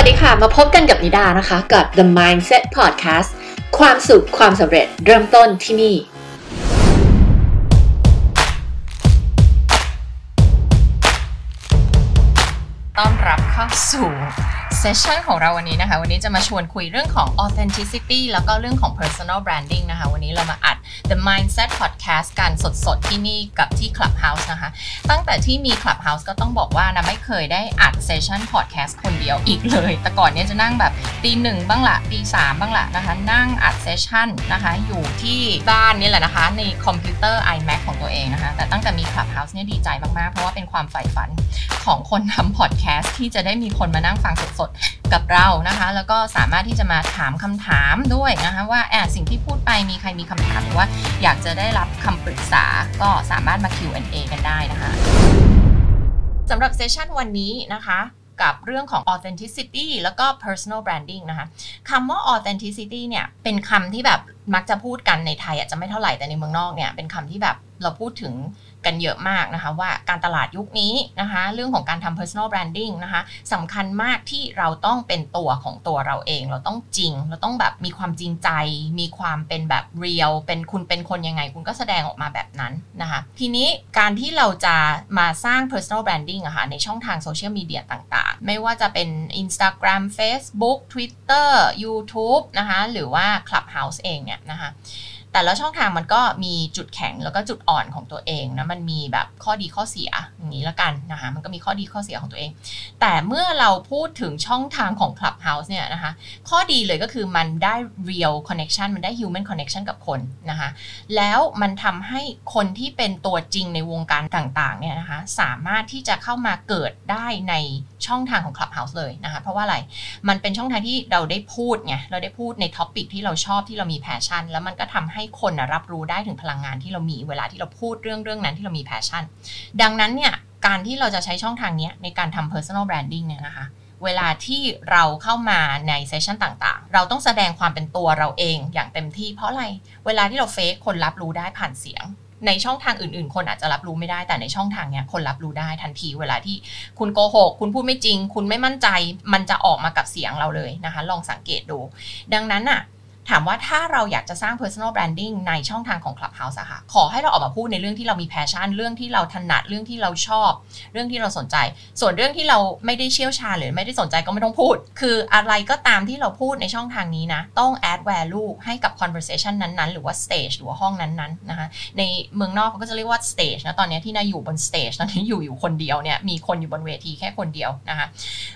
วัสดีค่ะ มาพบกันกับนิดานะคะ กับ The Mindset Podcast ความสุขความสำเร็จเริ่มต้นที่นี่ ต้อนรับเข้าสู่ เซสชันของเราวันนี้นะคะ วันนี้จะมาชวนคุยเรื่องของ authenticity แล้วก็เรื่องของ personal branding นะคะ วันนี้เรามาอัด the mindset podcast การสดๆ ที่นี่กับที่ clubhouse นะคะ ตั้งแต่ที่มี clubhouse ก็ต้องบอกว่านะไม่เคยได้อัดเซสชัน podcast คนเดียวอีกเลย แต่ก่อนเนี้ยจะนั่งแบบตีหนึ่งบ้างละตีสามบ้างละนะคะ นั่งอัดเซสชันนะคะ อยู่ที่บ้านนี่แหละนะคะ ในคอมพิวเตอร์ iMac ของตัวเองนะคะ แต่ตั้งแต่มี clubhouse เนี่ยดีใจมากๆ เพราะว่าเป็นความใฝ่ฝันของคนทำ podcast ที่จะได้มีคนมานั่งฟังสดๆกับเรานะคะ แล้วก็สามารถที่จะมาถามคำถามด้วยนะคะว่าแอบสิ่งที่พูดไปมีใครมีคำถามหรือว่าอยากจะได้รับคำปรึกษาก็สามารถมา Q&A กันได้นะคะสำหรับเซสชันวันนี้นะคะกับเรื่องของ authenticity แล้วก็ personal branding นะคะคำว่า authenticity เนี่ย เป็นคำที่แบบมักจะพูดกันในไทยอาจจะไม่เท่าไหร่แต่ในเมืองนอกเนี่ย เป็นคำที่แบบเราพูดถึง กันเยอะมากนะคะ ว่าการตลาดยุคนี้นะคะ เรื่องของการทำ personal branding นะคะสำคัญมากที่เราต้องเป็นตัวของตัวเราเอง เราต้องจริง เราต้องแบบมีความจริงใจ มีความเป็นแบบ real เป็นคุณเป็นคนยังไง คุณก็แสดงออกมาแบบนั้นนะคะ ทีนี้การที่เราจะมาสร้าง personal branding อะคะ่ะในช่องทางโซเชียลมีเดียต่างๆ ไม่ว่าจะเป็น Instagram Facebook Twitter YouTube นะคะ หรือว่า Clubhouse เองเนี่ยนะคะ แต่ละช่องทางมันก็มีจุดแข็งแล้วก็จุดอ่อนของตัวเองนะมันมีแบบข้อดีข้อเสียอย่างนี้ละกันนะคะมันก็มีข้อดีข้อเสียของตัวเอง แต่เมื่อเราพูดถึงช่องทางของ Clubhouse เนี่ยนะคะข้อดีเลยก็คือมันได้ real connection มันได้ human connection กับคนนะคะแล้วมันทำให้คนที่เป็นตัวจริงในวงการต่างๆเนี่ยนะคะสามารถที่จะเข้ามาเกิดได้ในช่องทางของ Clubhouse เลยนะคะเพราะว่าอะไรมันเป็นช่องทางที่เราได้พูดไงเราได้พูดใน topic ที่เราชอบที่เรามี passion แล้วมันก็ทำให้คนนะรับรู้ได้ถึงพลังงานที่เรามีเวลาที่เราพูดเรื่องเรื่องนั้นที่เรามี passion ดังนั้นเนี่ยการที่เราจะใช้ช่องทางนี้ในการทำ personal branding เนี่ยนะคะเวลาที่เราเข้ามาในเซสชันต่างๆ เราต้องแสดงความเป็นตัวเราเองอย่างเต็มที่เพราะอะไร เวลาที่เราเฟซคนรับรู้ได้ผ่านเสียง ในช่องทางอื่นๆ คนอาจจะรับรู้ไม่ได้แต่ในช่องทางเนี้ยคนรับรู้ได้ทันที เวลาที่คุณโกหก คุณพูดไม่จริง คุณไม่มั่นใจ มันจะออกมากับเสียงเราเลยนะคะ ลองสังเกตดู ดังนั้นอะ ถามว่าถ้าเราอยากจะสร้าง personal branding ในช่องทางของ Clubhouse อะค่ะขอให้เราออกมาพูดในเรื่องที่เรามี passion เรื่องที่เราถนัดเรื่องที่เราชอบ เรื่องที่เราสนใจ ส่วนเรื่องที่เราไม่ได้เชี่ยวชาญหรือไม่ได้สนใจก็ไม่ต้องพูด คืออะไรก็ตามที่เราพูดในช่องทางนี้นะต้อง add value ให้กับ conversation นั้นๆ หรือว่า stage หรือว่าห้องนั้นๆนะคะในเมืองนอกเขาก็จะเรียกว่า stage นะตอนนี้ที่นายอยู่บน stage ตอนนี้อยู่อยู่คนเดียวเนี่ยมีคนอยู่บนเวทีแค่คนเดียวนะคะ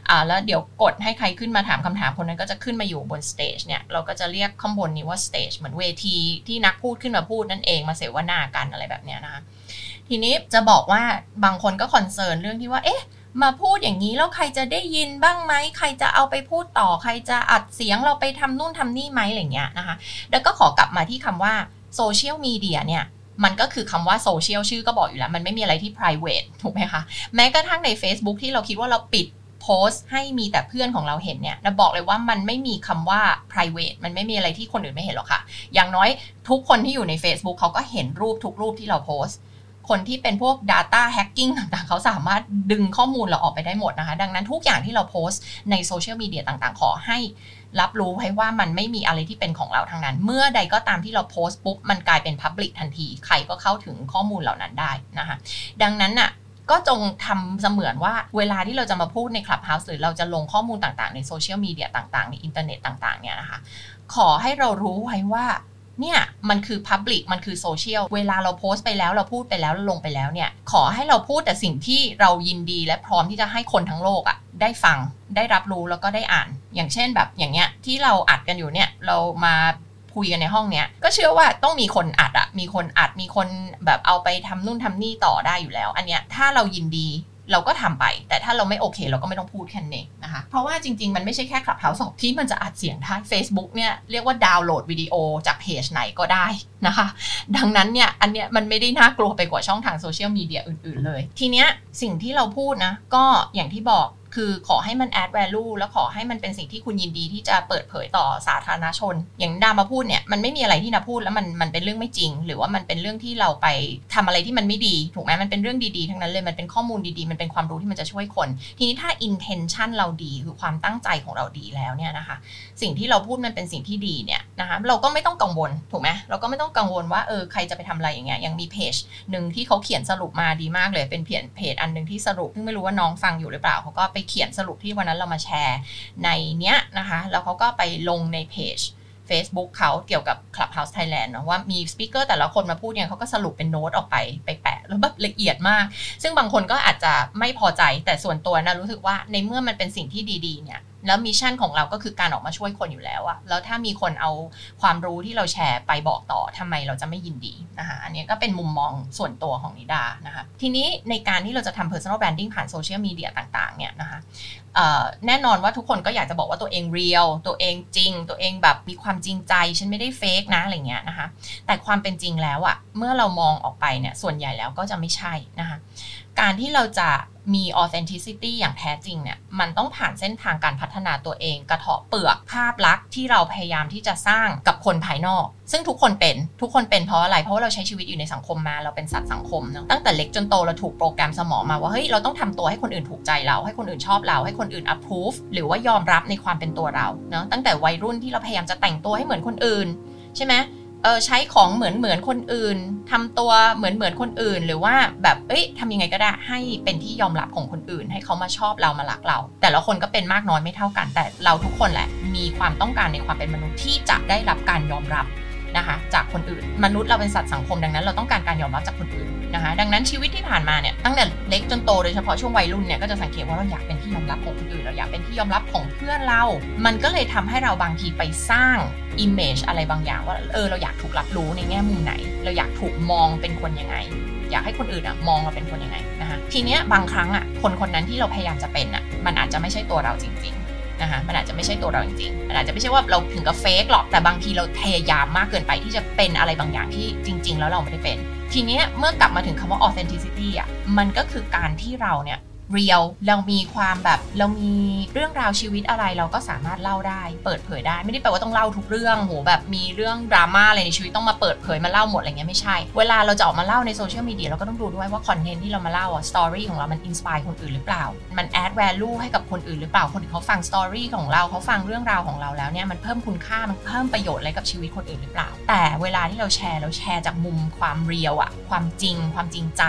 อ่าแล้วเดี๋ยวกดให้ใครขึ้นมาถามคำถามคนนั้นก็จะขึ้นมาอยู่บน stage เนี่ยเราก็จะเรียกข้างบนนี้ว่า stage เหมือนเวทีที่นักพูดขึ้นมาพูดนั่นเองมาเสวนากันอะไรแบบเนี้ยนะคะทีนี้จะบอกว่าบางคนก็ concern เรื่องที่ว่า เอ๊ะ มาพูดอย่างนี้แล้วใครจะได้ยินบ้างไหมใครจะเอาไปพูดต่อ ใครจะอัดเสียงเราไปทำนู่นทำนี่ไหมอะไรเงี้ยนะคะ แล้วก็ขอกลับมาที่คำว่าโซเชียลมีเดียเนี่ยมันก็คือคำว่าโซเชียลชื่อก็บอกอยู่แล้ว มันไม่มีอะไรที่ private ถูกไหมคะ แม้กระทั่งใน Facebook ที่เราคิดว่าเราปิด โพสต์ให้มีแต่เพื่อนของเราเห็นเนี่ยเราบอกเลยว่ามันไม่มีคำว่า private มันไม่มีอะไรที่คนอื่นไม่เห็นหรอกค่ะ อย่างน้อยทุกคนที่อยู่ใน Facebook เขาก็เห็นรูปทุกรูปที่เราโพสต์คนที่เป็นพวก Data Hacking ต่างๆ เขาสามารถดึงข้อมูลเราออกไปได้หมดนะคะ ดังนั้นทุกอย่างที่เราโพสต์ในโซเชียลมีเดียต่างๆ ขอให้รับรู้ไว้ว่ามันไม่มีอะไรที่เป็นของเราทั้งนั้น เมื่อใดก็ตามที่เราโพสต์ปุ๊บ มันกลายเป็น Public ทันที ใครก็เข้าถึงข้อมูลเหล่านั้นได้นะคะ ดังนั้นน่ะ ก็จงทำเสมือนว่าเวลาที่เราจะมาพูดใน Clubhouse หรือเราจะลงข้อมูลต่างๆ ในโซเชียลมีเดียต่างๆ ในอินเทอร์เน็ตต่างๆเนี่ยนะคะ ขอให้เรารู้ไว้ว่าเนี่ยมันคือ Public มันคือโซเชียลเวลาเราโพสต์ไปแล้วเราพูดไปแล้วเราลงไปแล้วเนี่ย ขอให้เราพูดแต่สิ่งที่เรายินดีและพร้อมที่จะให้คนทั้งโลกอะ่ะได้ฟังได้รับรู้แล้วก็ได้อ่าน อย่างเช่นแบบอย่างเงี้ยที่เราอัดกันอยู่เนี่ยเรามา คุยกันในห้องเนี้ยก็เชื่อว่าต้องมีคนอัดอะมีคนอัดมีคนแบบเอาไปทำนู่นทำนี่ต่อได้อยู่แล้ว อันเนี้ยถ้าเรายินดีเราก็ทำไป แต่ถ้าเราไม่โอเค เราก็ไม่ต้องพูดแค่นั้นะคะ เพราะว่าจริง ๆ มันไม่ใช่แค่ Clubhouse ที่มันจะอัดเสียงได้ Facebook เนี่ยเรียกว่าดาวน์โหลดวิดีโอจากเพจไหนก็ได้นะคะ ดังนั้นเนี่ยอันเนี้ยมันไม่ได้น่ากลัวไปกว่าช่องทางโซเชียลมีเดียอื่น ๆ เลย ทีเนี้ยสิ่งที่เราพูดนะ ก็อย่างที่บอก คือขอให้มัน add value แล้วขอให้มันเป็นสิ่งที่คุณยินดีที่จะเปิดเผยต่อสาธารณชน อย่างดามาพูดเนี่ยมันไม่มีอะไรที่นาพูดแล้วมันมันเป็นเรื่องไม่จริง หรือว่ามันเป็นเรื่องที่เราไปทำอะไรที่มันไม่ดี ถูกไหมมันเป็นเรื่องดีๆทั้งนั้นเลยมันเป็นข้อมูลดีๆ มันเป็นความรู้ที่มันจะช่วยคน ทีนี้ถ้า intention เราดีคือความตั้งใจของเราดีแล้วเนี่ยนะคะ สิ่งที่เราพูดมันเป็นสิ่งที่ดีเนี่ยนะคะเราก็ไม่ต้องกังวลถูกไหมเราก็ไม่ต้องกังวลว่าเออใครจะไปทำอะไรอย่างเงี้ยยังมีเพจหนึ่งที่เขาเขียนสรุปมาดีมากเลยเป็นเพจเพจอันหนึ่งที่สรุปซึ่งไม่รู้ว่าน้องฟังอยู่หรือเปล่าเขาก็ไปเขียนสรุปที่วันนั้นเรามาแชร์ในเนี้ยนะคะ แล้วเขาก็ไปลงในเพจ Facebook เขาเกี่ยวกับ Clubhouse Thailand เนาะว่ามีสปิเกอร์แต่ละคนมาพูดเนี่ยเขาก็สรุปเป็นโน้ตออกไปไปแปะแล้วแบบละเอียดมาก ซึ่งบางคนก็อาจจะไม่พอใจแต่ส่วนตัวนะรู้สึกว่าในเมื่อมันเป็นสิ่งที่ดี ๆ เนี่ย แล้ว mission ของเราก็คือการออกมาช่วยคนอยู่แล้วอะแล้วถ้ามีคนเอาความรู้ที่เราแชร์ไปบอกต่อทำไมเราจะไม่ยินดีนะคะอันนี้ก็เป็นมุมมองส่วนตัวของนิดานะคะทีนี้ในการที่เราจะทำ personal branding ผ่านโซเชียลมีเดียต่างๆเนี่ยนะคะแน่นอนว่าทุกคนก็อยากจะบอกว่าตัวเอง real ตัวเองจริง ตัวเองแบบมีความจริงใจ ฉันไม่ได้ fake นะอะไรเงี้ยนะคะแต่ความเป็นจริงแล้วอะเมื่อเรามองออกไปเนี่ยส่วนใหญ่แล้วก็จะไม่ใช่นะคะการที่เราจะมี authenticity อย่างแท้จริงเนี่ย มันต้องผ่านเส้นทางการพัฒนาตัวเอง กระเทาะเปลือกภาพลักษณ์ที่เราพยายามที่จะสร้างกับคนภายนอก ซึ่งทุกคนเป็นทุกคนเป็นเพราะอะไร เพราะว่าเราใช้ชีวิตอยู่ในสังคมมาเราเป็นสัตว์สังคมเนาะตั้งแต่เล็กจนโตเราถูกโปรแกรมสมองมาว่าเฮ้ยเราต้องทำตัวให้คนอื่นถูกใจเรา ให้คนอื่นชอบเรา ให้คนอื่น approve หรือว่ายอมรับในความเป็นตัวเราเนาะตั้งแต่วัยรุ่นที่เราพยายามจะแต่งตัวให้เหมือนคนอื่น ใช่ไหม เออใช้ของเหมือนเหมือนคนอื่นทำตัวเหมือนเหมือนคนอื่น หรือว่าแบบเอ้ยทำยังไงก็ได้ให้เป็นที่ยอมรับของคนอื่น ให้เขามาชอบเรามารักเรา แต่ละคนก็เป็นมากน้อยไม่เท่ากัน แต่เราทุกคนแหละ มีความต้องการในความเป็นมนุษย์ที่จะได้รับการยอมรับนะคะ จากคนอื่น มนุษย์เราเป็นสัตว์สังคมดังนั้น เราต้องการการยอมรับจากคนอื่น นะคะ ดังนั้นชีวิตที่ผ่านมาเนี่ยตั้งแต่เล็กจนโตโดยเฉพาะช่วงวัยรุ่นเนี่ยก็จะสังเกตว่าเราอยากเป็นที่ยอมรับของคนอื่นเราอยากเป็นที่ยอมรับของเพื่อนเรา มันก็เลยทำให้เราบางทีไปสร้าง image อะไรบางอย่างว่าเออเราอยากถูกรับรู้ในแง่มุมไหน เราอยากถูกมองเป็นคนยังไง อยากให้คนอื่นอะมองเราเป็นคนยังไงนะคะทีเนี้ยบางครั้งอะคนคนนั้นที่เราพยายามจะเป็นอะมันอาจจะไม่ใช่ตัวเราจริง ๆ นะคะมันอาจจะไม่ใช่ตัวเราจริงๆมันอาจจะไม่ใช่ว่าเราถึงกับเฟกหรอกแต่บางทีเราพยายามมากเกินไปที่จะเป็นอะไรบางอย่างที่จริง ๆ แล้วเราไม่ได้เป็น ทีนี้เมื่อกลับมาถึงคำว่า authenticity อะมันก็คือการที่เราเนี่ย เรียลเรามีความแบบเรามีเรื่องราวชีวิตอะไรเราก็สามารถเล่าได้ เปิดเผยได้ไม่ได้แปลว่าต้องเล่าทุกเรื่องโหแบบมีเรื่องดราม่าอะไรในชีวิตต้องมาเปิดเผยมาเล่าหมดอะไรเงี้ยไม่ใช่ เวลาเราจะออกมาเล่าในโซเชียลมีเดียเราก็ต้องดูด้วยว่าคอนเทนต์ที่เรามาเล่าอะ story ของเรามัน inspire คนอื่นหรือเปล่า มัน add value ให้กับคนอื่นหรือเปล่าคนอื่นเขาฟัง story ของเราเขาฟังเรื่องราวของเราแล้วเนี่ยมันเพิ่มคุณค่ามันเพิ่มประโยชน์อะไรกับชีวิตคนอื่นหรือเปล่า แต่เวลาที่เราแชร์เราแชร์จากมุมความ real อะความจริง ความจริงใจ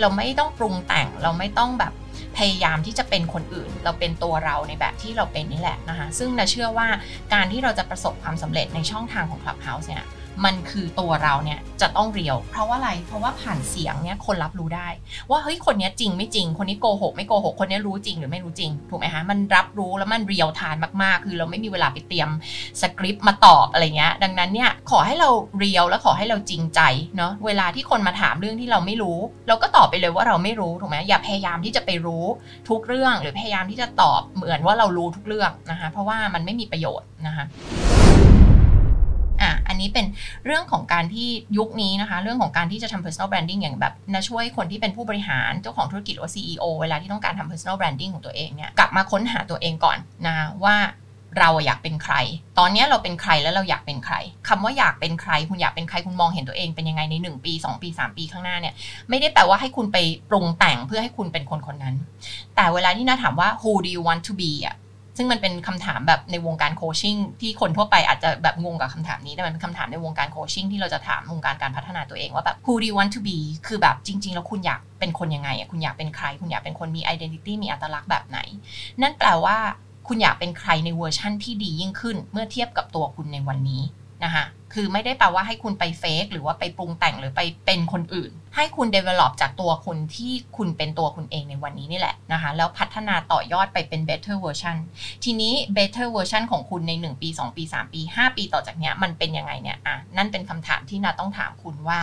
เราไม่ต้องปรุงแต่งเราไม่ต้องแบบ พยายามที่จะเป็นคนอื่น เราเป็นตัวเราในแบบที่เราเป็นนี่แหละนะคะซึ่งนะเชื่อว่าการที่เราจะประสบความสำเร็จในช่องทางของ Clubhouse เนี่ย มันคือตัวเราเนี่ยจะต้องเรียว เพราะว่าอะไรเพราะว่าผ่านเสียงเนี่ยคนรับรู้ได้ ว่าเฮ้ยคนนี้จริงไม่จริง คนนี้โกหกไม่โกหกคนนี้รู้จริงหรือไม่รู้จริงถูกไหมคะมันรับรู้แล้วมันเรียวทานมากๆ คือเราไม่มีเวลาไปเตรียมสคริปต์มาตอบอะไรเงี้ยดังนั้นเนี่ยขอให้เราเรียวและขอให้เราจริงใจเนาะเวลาที่คนมาถามเรื่องที่เราไม่รู้ เราก็ตอบไปเลยว่าเราไม่รู้ถูกไหมอย่าพยายามที่จะไปรู้ทุกเรื่อง หรือพยายามที่จะตอบเหมือนว่าเรารู้ทุกเรื่องนะคะเพราะว่ามันไม่มีประโยชน์นะคะ นี้เป็นเรื่องของการที่ยุคนี้นะคะ เรื่องของการที่จะทำ personal branding อย่างแบบนะช่วยคนที่เป็นผู้บริหารเจ้าของธุรกิจหรือ CEO เวลาที่ต้องการทำ personal branding ของตัวเองเนี่ยกลับมาค้นหาตัวเองก่อนนะว่าเราอยากเป็นใคร ตอนนี้เราเป็นใครแล้วเราอยากเป็นใครคำว่าอยากเป็นใคร คุณอยากเป็นใคร คุณมองเห็นตัวเองเป็นยังไงใน 1 ปี 2 ปี 3 ปีข้างหน้าเนี่ย ไม่ได้แปลว่าให้คุณไปปรุงแต่งเพื่อให้คุณเป็นคนคนนั้น แต่เวลาที่น่าถามว่า who do you want to be อะ ซึ่งมันเป็นคำถามแบบในวงการโคชชิ่งที่คนทั่วไปอาจจะแบบงงกับคำถามนี้แต่มันเป็นคำถามในวงการโคชชิ่งที่เราจะถามวงการการพัฒนาตัวเองว่าแบบ who do you want to be คือแบบจริง ๆ แล้วคุณอยากเป็นคนยังไงคุณอยากเป็นใคร คุณอยากเป็นคนมี identity มีอัตลักษณ์แบบไหน นั่นแปลว่าคุณอยากเป็นใครในเวอร์ชั่นที่ดียิ่งขึ้น เมื่อเทียบกับตัวคุณในวันนี้ นะคะคือไม่ได้แปลว่าให้คุณไปเฟกหรือว่าไปปรุงแต่งหรือไปเป็นคนอื่น ให้คุณ develop จากตัวคุณที่คุณเป็นตัวคุณเองในวันนี้นี่แหละนะคะ แล้วพัฒนาต่อยอดไปเป็น better version ทีนี้ better version ของคุณใน 1 ปี 2 ปี 3 ปี 5 ปีต่อจากเนี้ยมันเป็นยังไงเนี่ยอะนั่นเป็นคำถามที่นาต้องถามคุณว่า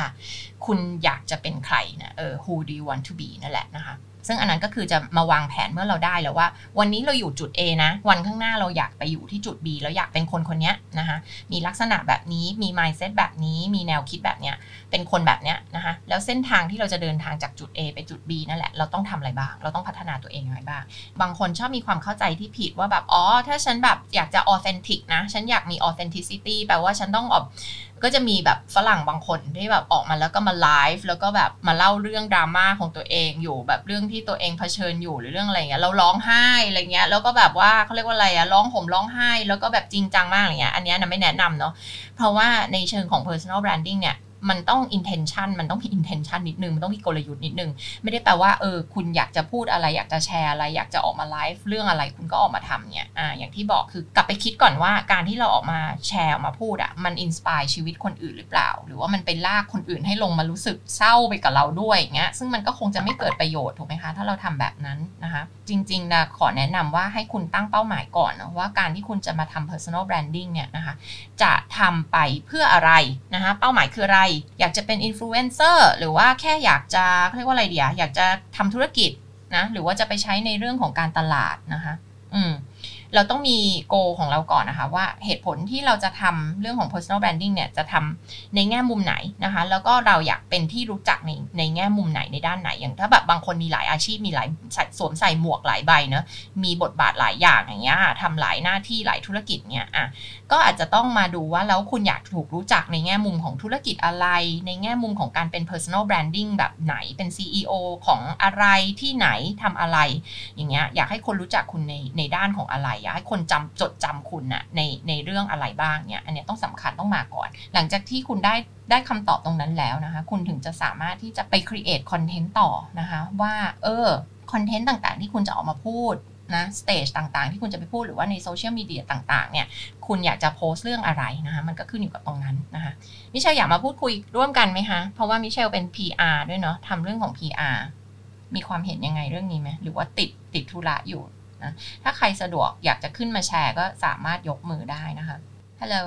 คุณอยากจะเป็นใครนะเออ who do you want to be นั่นแหละนะคะ ซึ่งอันนั้นก็คือจะมาวางแผนเมื่อเราได้แล้วว่า วันนี้เราอยู่จุด A นะ วันข้างหน้าเราอยากไปอยู่ที่จุด B แล้วอยากเป็นคนคนนี้นะคะมีลักษณะแบบนี้มี mindset แบบนี้มีแนวคิดแบบเนี้ยเป็นคนแบบเนี้ยนะคะแล้วเส้นทางที่เราจะเดินทางจากจุด A ไปจุด B นั่นแหละเราต้องทำอะไรบ้าง เราต้องพัฒนาตัวเองยังไงบ้าง บางคนชอบมีความเข้าใจที่ผิดว่าแบบอ๋อถ้าฉันแบบอยากจะ authentic นะฉันอยากมี authenticity แปลว่าฉันต้องแบบก็จะมีแบบฝรั่งบางคนที่แบบออกมาแล้วก็มาไลฟ์แล้วก็แบบมาเล่าเรื่องดราม่าของตัวเองอยู่แบบเรื่องที่ตัวเองเผชิญอยู่หรือเรื่องอะไรเงี้ยเราร้องไห้อะไรเงี้ยแล้วก็แบบว่าเขาเรียกว่าอะไรอะร้องห่มร้องไห้ แล้วก็แบบจริงจังมากอะไรเงี้ยอันนี้นะไม่แนะนำเนาะเพราะว่าในเชิงของ personal branding เนี่ย มันต้อง intention มันต้องมี intention นิดนึง มันต้องมีกลยุทธ์นิดนึง ไม่ได้แปลว่าเออคุณอยากจะพูดอะไร อยากจะแชร์อะไร อยากจะออกมาไลฟ์เรื่องอะไรคุณก็ออกมาทำเนี่ยอ่าอย่างที่บอกคือกลับไปคิดก่อนว่าการที่เราออกมาแชร์ออกมาพูดอะมัน inspire ชีวิตคนอื่นหรือเปล่า หรือว่ามันไปลากคนอื่นให้ลงมารู้สึกเศร้าไปกับเราด้วยอย่างเงี้ยซึ่งมันก็คงจะไม่เกิดประโยชน์ถูกไหมคะถ้าเราทำแบบนั้นนะคะจริงๆนะขอแนะนำว่าให้คุณตั้งเป้าหมายก่อนนะว่าการที่คุณจะมาทำ personal branding เนี่ยนะคะจะทำไปเพื่ออะไรนะคะเป้าหมายคืออะไรอยากจะเป็นอินฟลูเอนเซอร์หรือว่าแค่อยากจะเรียกว่าอะไรเดียอยากจะทำธุรกิจนะหรือว่าจะไปใช้ในเรื่องของการตลาดนะคะ อืม เราต้องมีโกของเราก่อนนะคะ ว่าเหตุผลที่เราจะทำเรื่องของ personal branding เนี่ยจะทำในแง่มุมไหนนะคะ แล้วก็เราอยากเป็นที่รู้จักในในแง่มุมไหนในด้านไหน อย่างถ้าแบบบางคนมีหลายอาชีพมีหลายสวมใส่หมวกหลายใบเนะมีบทบาทหลายอย่างอย่างเงี้ยทำหลายหน้าที่หลายธุรกิจเนี่ยอะก็อาจจะต้องมาดูว่าแล้วคุณอยากถูกรู้จักในแง่มุมของธุรกิจอะไร ในแง่มุมของการเป็น personal branding แบบไหนเป็น CEO ของอะไรที่ไหนทำอะไร อย่างเงี้ยอยากให้คนรู้จักคุณในในด้านของอะไรอยากให้คนจำจดจำคุณนะในในเรื่องอะไรบ้างเนี่ยอันนี้ต้องสำคัญต้องมาก่อน หลังจากที่คุณได้ได้คำตอบตรงนั้นแล้วนะคะ คุณถึงจะสามารถที่จะไป create content ต่อนะคะ ว่าเออคอนเทนต์ต่างๆ ที่คุณจะออกมาพูดนะ stage ต่างๆ ที่คุณจะไปพูดหรือว่าในโซเชียลมีเดียต่างๆ เนี่ยคุณอยากจะโพสต์เรื่องอะไรนะคะ มันก็ขึ้นอยู่กับตรงนั้นนะคะมิเชลอยากมาพูดคุยร่วมกันไหมคะ เพราะว่ามิเชลเป็น PR ด้วยเนาะทำเรื่องของ PR มีความเห็นยังไงเรื่องนี้ไหมหรือว่าติดติดธุระอยู่ นะ ถ้าใครสะดวกอยากจะขึ้นมาแชร์ก็สามารถยกมือได้นะคะฮัลโหล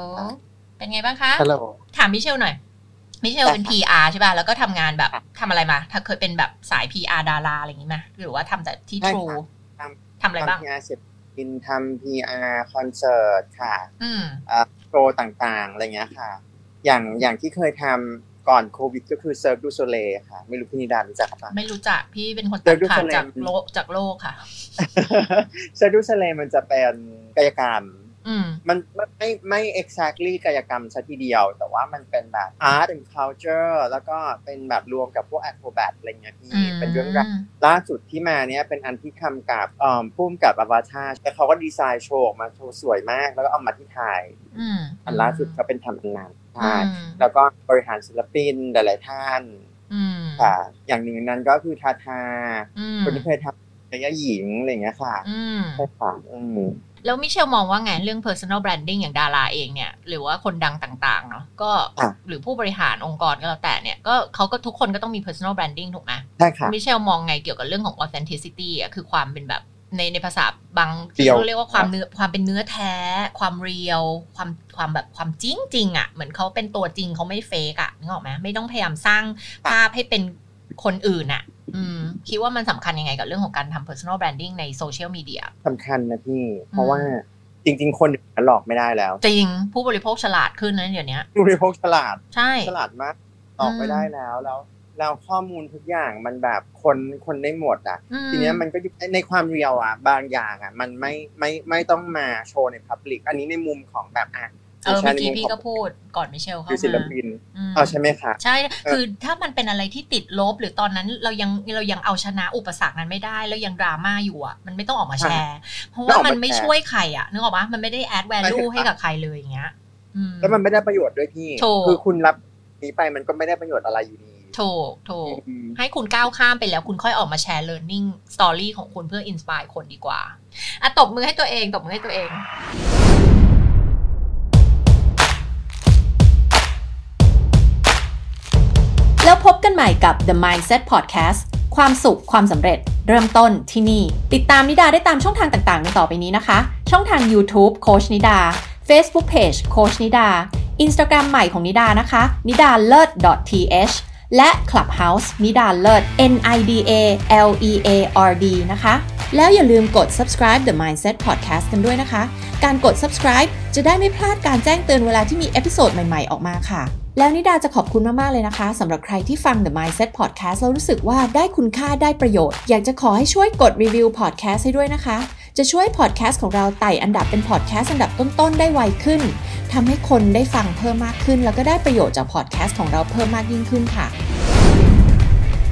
เป็นไงบ้างคะฮัลโหลถามมิเชลหน่อยมิเชลเป็น PR ใช่ป่ะ แล้วก็ทำงานแบบทำอะไรมา ถ้าเคยเป็นแบบสาย PR ดาราอะไรอย่างนี้ไหมหรือว่าทำแต่ที่ใช่ True ค่ะทำอะไรบ้างทำ PR เสร็จบินทำ PR คอนเสิร์ตค่ะ อืมโชว์ต่างๆ อะไรเงี้ยค่ะ อย่างอย่างที่เคยทำ ก่อนโควิดก็คือเซิร์ฟดูโซเลค่ะ ไม่รู้พี่นิดารู้จักปะไม่รู้จักพี่เป็นคนเดี๋ตัยดวดูขาดแสดงจากโลกจากโลกค่ะเซิร์ฟดูโซเลมันจะเป็นกายกรรมอืมมันไม่ไม่ไม่ exactly กายกรรมซะทีเดียว แต่ว่ามันเป็นแบบ art and culture แล้วก็เป็นแบบรวมกับพวก acrobat อะไรเงี้ยพี่อืมเป็นเรื่องราวล่าสุดที่มาเนี้ยเป็นอันที่คำกับเอ่อพุ่มกับอวตารแต่เขาก็ดีไซน์โชว์ออกมาโชว์สวยมาก แล้วก็เอามาที่ไทยอืมอันล่าสุดก็เป็นทำอันนั้น อืใช่มแล้วก็บริหารศิลปินหลายๆท่านอืมค่ะ อย่างหนึ่งในนั้นก็คือทาทาอืมคนที่เคยทำระยะหญิงอะไรอย่างเงี้ยค่ะอืมใช่ค่ะอืมแล้วมิเชลมองว่าไงเรื่อง personal branding อย่างดาราเองเนี่ย หรือว่าคนดังต่างๆ เนาะก็อะหรือผู้บริหารองค์กรก็แล้วแต่เนี่ยก็เขาก็ทุกคนก็ต้องมี personal branding ถูกไหมใช่ค่ะมิเชลมองไงเกี่ยวกับเรื่องของ authenticity อะคือความเป็นแบบ ในในภาษาบางเรีที่ยวเขาเรียกว่าความเนื้อความเป็นเนื้อแท้ ความเรียว ความความแบบความจริงจริงๆอะเหมือนเขาเป็นตัวจริงเขาไม่เฟกอะนึกออกไหมไม่ต้องพยายามสร้างภาพให้เป็นคนอื่นอะ อืม คิดว่ามันสำคัญยังไงกับเรื่องของการทำ personal branding ในโซเชียลมีเดียสำคัญนะพี่ เพราะว่าจริง ๆ คนหลอกไม่ได้แล้ว จริงผู้บริโภคฉลาดขึ้นนะเดี๋ยวนี้ผู้บริโภคฉลาดใช่ฉลาดมากออกไม่ได้แล้วแล้ว แล้วข้อมูลทุกอย่างมันแบบคนคนได้หมดอะอืมทีเนี้ยมันก็อยู่ในความเรียวอะ บางอย่างอะ มันไม่ไม่ไม่ต้องมาโชว์ในพับลิกอันนี้ในมุมของแบบอะเออเมื่อกี้ในมุพี่ขก็องพูดก่อนมิเชลเข้าคือศิลมาปินอืมเอาใช่ไหมคะใช่คือถ้ามันเป็นอะไรที่ติดลบ หรือตอนนั้นเรายังเรายังเอาชนะอุปสรรคนั้นไม่ได้ แล้วยังดราม่าอยู่อะมันไม่ต้องออกมาแชร์ เพราะว่ามันไม่ช่วยใครอะนึกออกปะมันไม่ได้แอดแวลูให้กับใครเลยอย่างเงี้ยอืมแล้วมันไม่ได้ประโยชน์ด้วยพี่ถูกคือคุณรับนี้ไปมันก็ไม่ได้ประโยชน์อะไรอยู่ดี ถูกถูกอืมให้คุณก้าวข้ามไปแล้วคุณค่อยออกมาแชร์ learning story ของคุณเพื่อ inspire คนดีกว่าอะตบมือให้ตัวเอง ตบมือให้ตัวเองแล้วพบกันใหม่กับ The Mindset Podcast ความสุข ความสำเร็จ เริ่มต้นที่นี่ ติดตามนิดาได้ตามช่องทางต่างๆในต่อไปนี้นะคะ ช่องทาง YouTube โคชนิดา Facebook Page โคชนิดา Instagram ใหม่ของนิดานะคะนิดาเลิศ .th และ Clubhouse นิดาเลิศ N I D A L E A R D นะคะ แล้วอย่าลืมกด subscribe The Mindset Podcast กันด้วยนะคะ การกด subscribe จะได้ไม่พลาดการแจ้งเตือนเวลาที่มี episode ใหม่ๆ ออกมาค่ะ แล้วนิดาจะขอบคุณมาก ๆ เลยนะคะสำหรับใครที่ฟัง The Mindset Podcast แล้วรู้สึกว่าได้คุณค่าได้ประโยชน์ อยากจะขอให้ช่วยกดรีวิว podcast ให้ด้วยนะคะ จะช่วยพอดแคสต์ของเราไต่อันดับเป็นพอดแคสต์อันดับต้นๆได้ไวขึ้นทำให้คนได้ฟังเพิ่มมากขึ้น แล้วก็ได้ประโยชน์จากพอดแคสต์ของเราเพิ่มมากยิ่งขึ้นค่ะ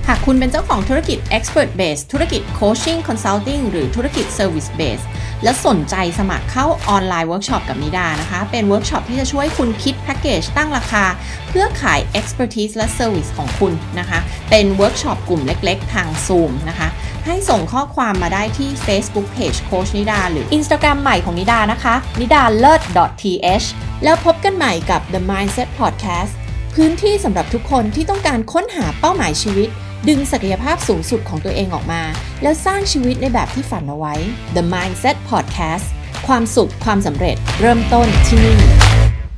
หากคุณเป็นเจ้าของธุรกิจ Expert Base ธุรกิจ Coaching Consulting หรือธุรกิจ Service Base และสนใจสมัครเข้าออนไลน์เวิร์กช็อปกับนิดานะคะ เป็นเวิร์กช็อปที่จะช่วยคุณคิดแพ็กเกจตั้งราคา เพื่อขาย Expertise และ Service ของคุณนะคะ เป็นเวิร์กช็อปกลุ่มเล็กๆ ทาง Zoom นะคะให้ส่งข้อความมาได้ที่ Facebook Page โคชนิดา หรือ Instagram ใหม่ของนิดานะคะนิดาเลิศ .th แล้วพบกันใหม่กับ The Mindset Podcast พื้นที่สำหรับทุกคนที่ต้องการค้นหาเป้าหมายชีวิต ดึงศักยภาพสูงสุดของตัวเองออกมา แล้วสร้างชีวิตในแบบที่ฝันเอาไว้ The Mindset Podcast ความสุขความสำเร็จเริ่มต้นที่นี่